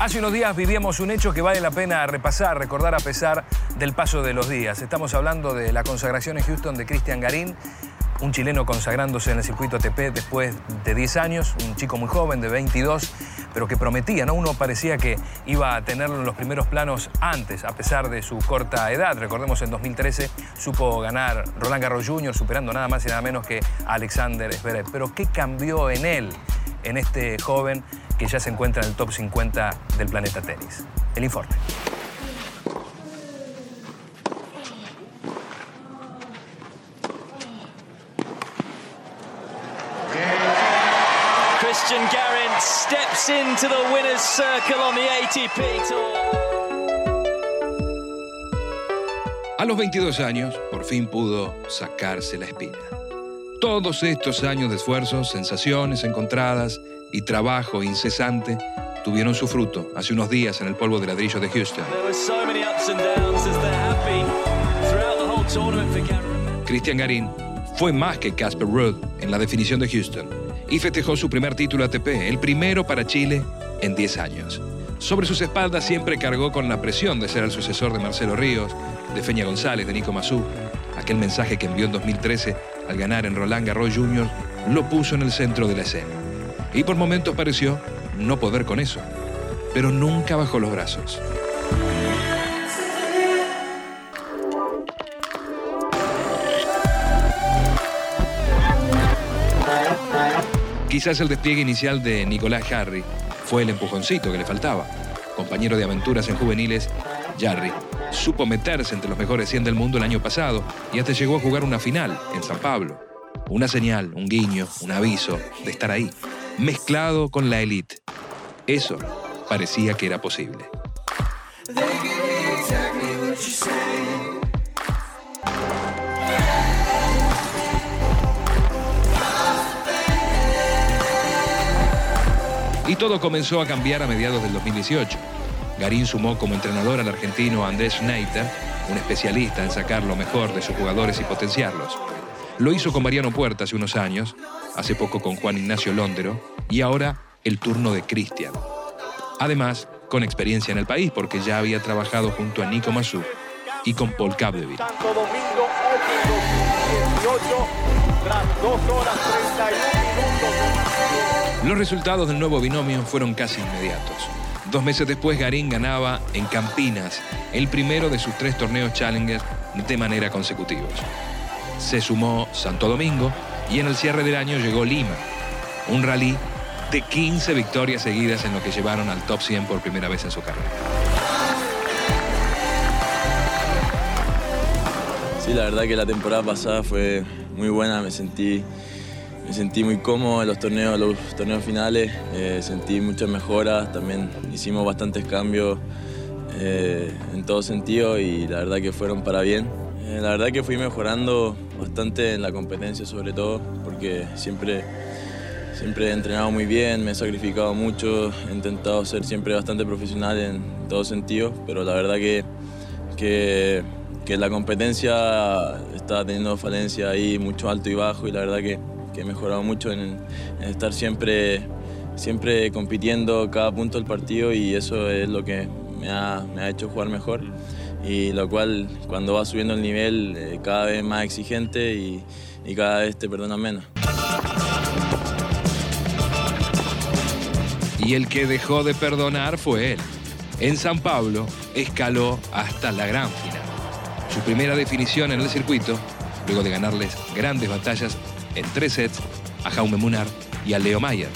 Hace unos días vivíamos un hecho que vale la pena repasar, recordar a pesar del paso de los días. Estamos hablando de la consagración en Houston de Cristian Garín, un chileno consagrándose en el circuito ATP después de 10 años, un chico muy joven de 22, pero que prometía, ¿no? Uno parecía que iba a tenerlo en los primeros planos antes, a pesar de su corta edad. Recordemos, en 2013 supo ganar Roland Garros Jr., superando nada más y nada menos que a Alexander Zverev. Pero ¿qué cambió en él, en este joven que ya se encuentra en el top 50 del planeta tenis? El informe. Christian Garin steps into the winner's circle on the ATP Tour. A los 22 años, por fin pudo sacarse la espina. Todos estos años de esfuerzo, sensaciones encontradas y trabajo incesante tuvieron su fruto hace unos días en el polvo de ladrillo de Houston. Christian Garín fue más que Casper Ruud en la definición de Houston y festejó su primer título ATP, el primero para Chile en 10 años. Sobre sus espaldas siempre cargó con la presión de ser el sucesor de Marcelo Ríos, de Feña González, de Nico Mazú. Aquel mensaje que envió en 2013 al ganar en Roland Garros Jr. lo puso en el centro de la escena. Y por momentos pareció no poder con eso, pero nunca bajó los brazos. Quizás el despliegue inicial de Nicolás Harry fue el empujoncito que le faltaba. Compañero de aventuras en juveniles, Jarry supo meterse entre los mejores 100 del mundo el año pasado y hasta llegó a jugar una final en San Pablo. Una señal, un guiño, un aviso de estar ahí, mezclado con la élite. Eso parecía que era posible. Y todo comenzó a cambiar a mediados del 2018. Garín sumó como entrenador al argentino Andrés Schneider, un especialista en sacar lo mejor de sus jugadores y potenciarlos. Lo hizo con Mariano Puerta hace unos años, hace poco con Juan Ignacio Londero y ahora el turno de Cristian. Además, con experiencia en el país porque ya había trabajado junto a Nico Mazú y con Paul Capdeville. Los resultados del nuevo binomio fueron casi inmediatos. Dos meses después, Garín ganaba en Campinas el primero de sus tres torneos Challenger de manera consecutivos. Se sumó Santo Domingo y en el cierre del año llegó Lima, un rally de 15 victorias seguidas en lo que llevaron al top 100 por primera vez en su carrera. Sí, la verdad que la temporada pasada fue muy buena, me sentí me sentí muy cómodo en los torneos, los torneos finales, eh, sentí muchas mejoras, también hicimos bastantes cambios eh, en todo sentido y la verdad que fueron para bien. Eh, la verdad que fui mejorando bastante en la competencia sobre todo, porque siempre, siempre he entrenado muy bien, me he sacrificado mucho, he intentado ser siempre bastante profesional en todo sentido, pero la verdad que, que, que la competencia está teniendo falencia ahí, mucho alto y bajo y la verdad que que he mejorado mucho en, estar siempre, siempre compitiendo cada punto del partido y eso es lo que me ha, hecho jugar mejor y lo cual cuando va subiendo el nivel eh, cada vez más exigente y, y cada vez te perdonan menos. Y el que dejó de perdonar fue él. En San Pablo escaló hasta la gran final. Su primera definición en el circuito, luego de ganarles grandes batallas en tres sets a Jaume Munar y a Leo Mayer.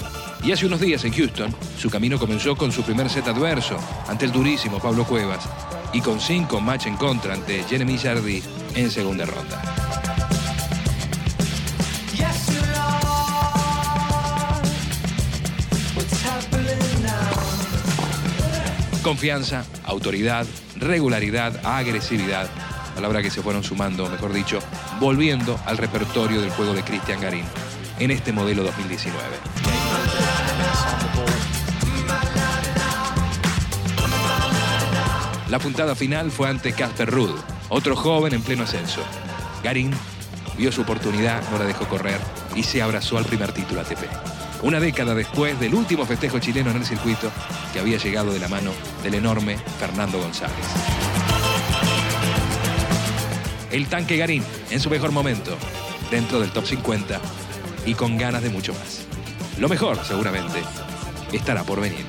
Y hace unos días en Houston, su camino comenzó con su primer set adverso ante el durísimo Pablo Cuevas y con cinco match en contra ante Jeremy Jardy en segunda ronda. Confianza, autoridad, regularidad, agresividad palabra que se fueron sumando, mejor dicho, volviendo al repertorio del juego de Cristian Garín en este modelo 2019. La puntada final fue ante Casper Rudd, otro joven en pleno ascenso. Garín vio su oportunidad, no la dejó correr y se abrazó al primer título ATP. Una década después del último festejo chileno en el circuito que había llegado de la mano del enorme Fernando González. El tanque Garín en su mejor momento, dentro del top 50 y con ganas de mucho más. Lo mejor, seguramente, estará por venir.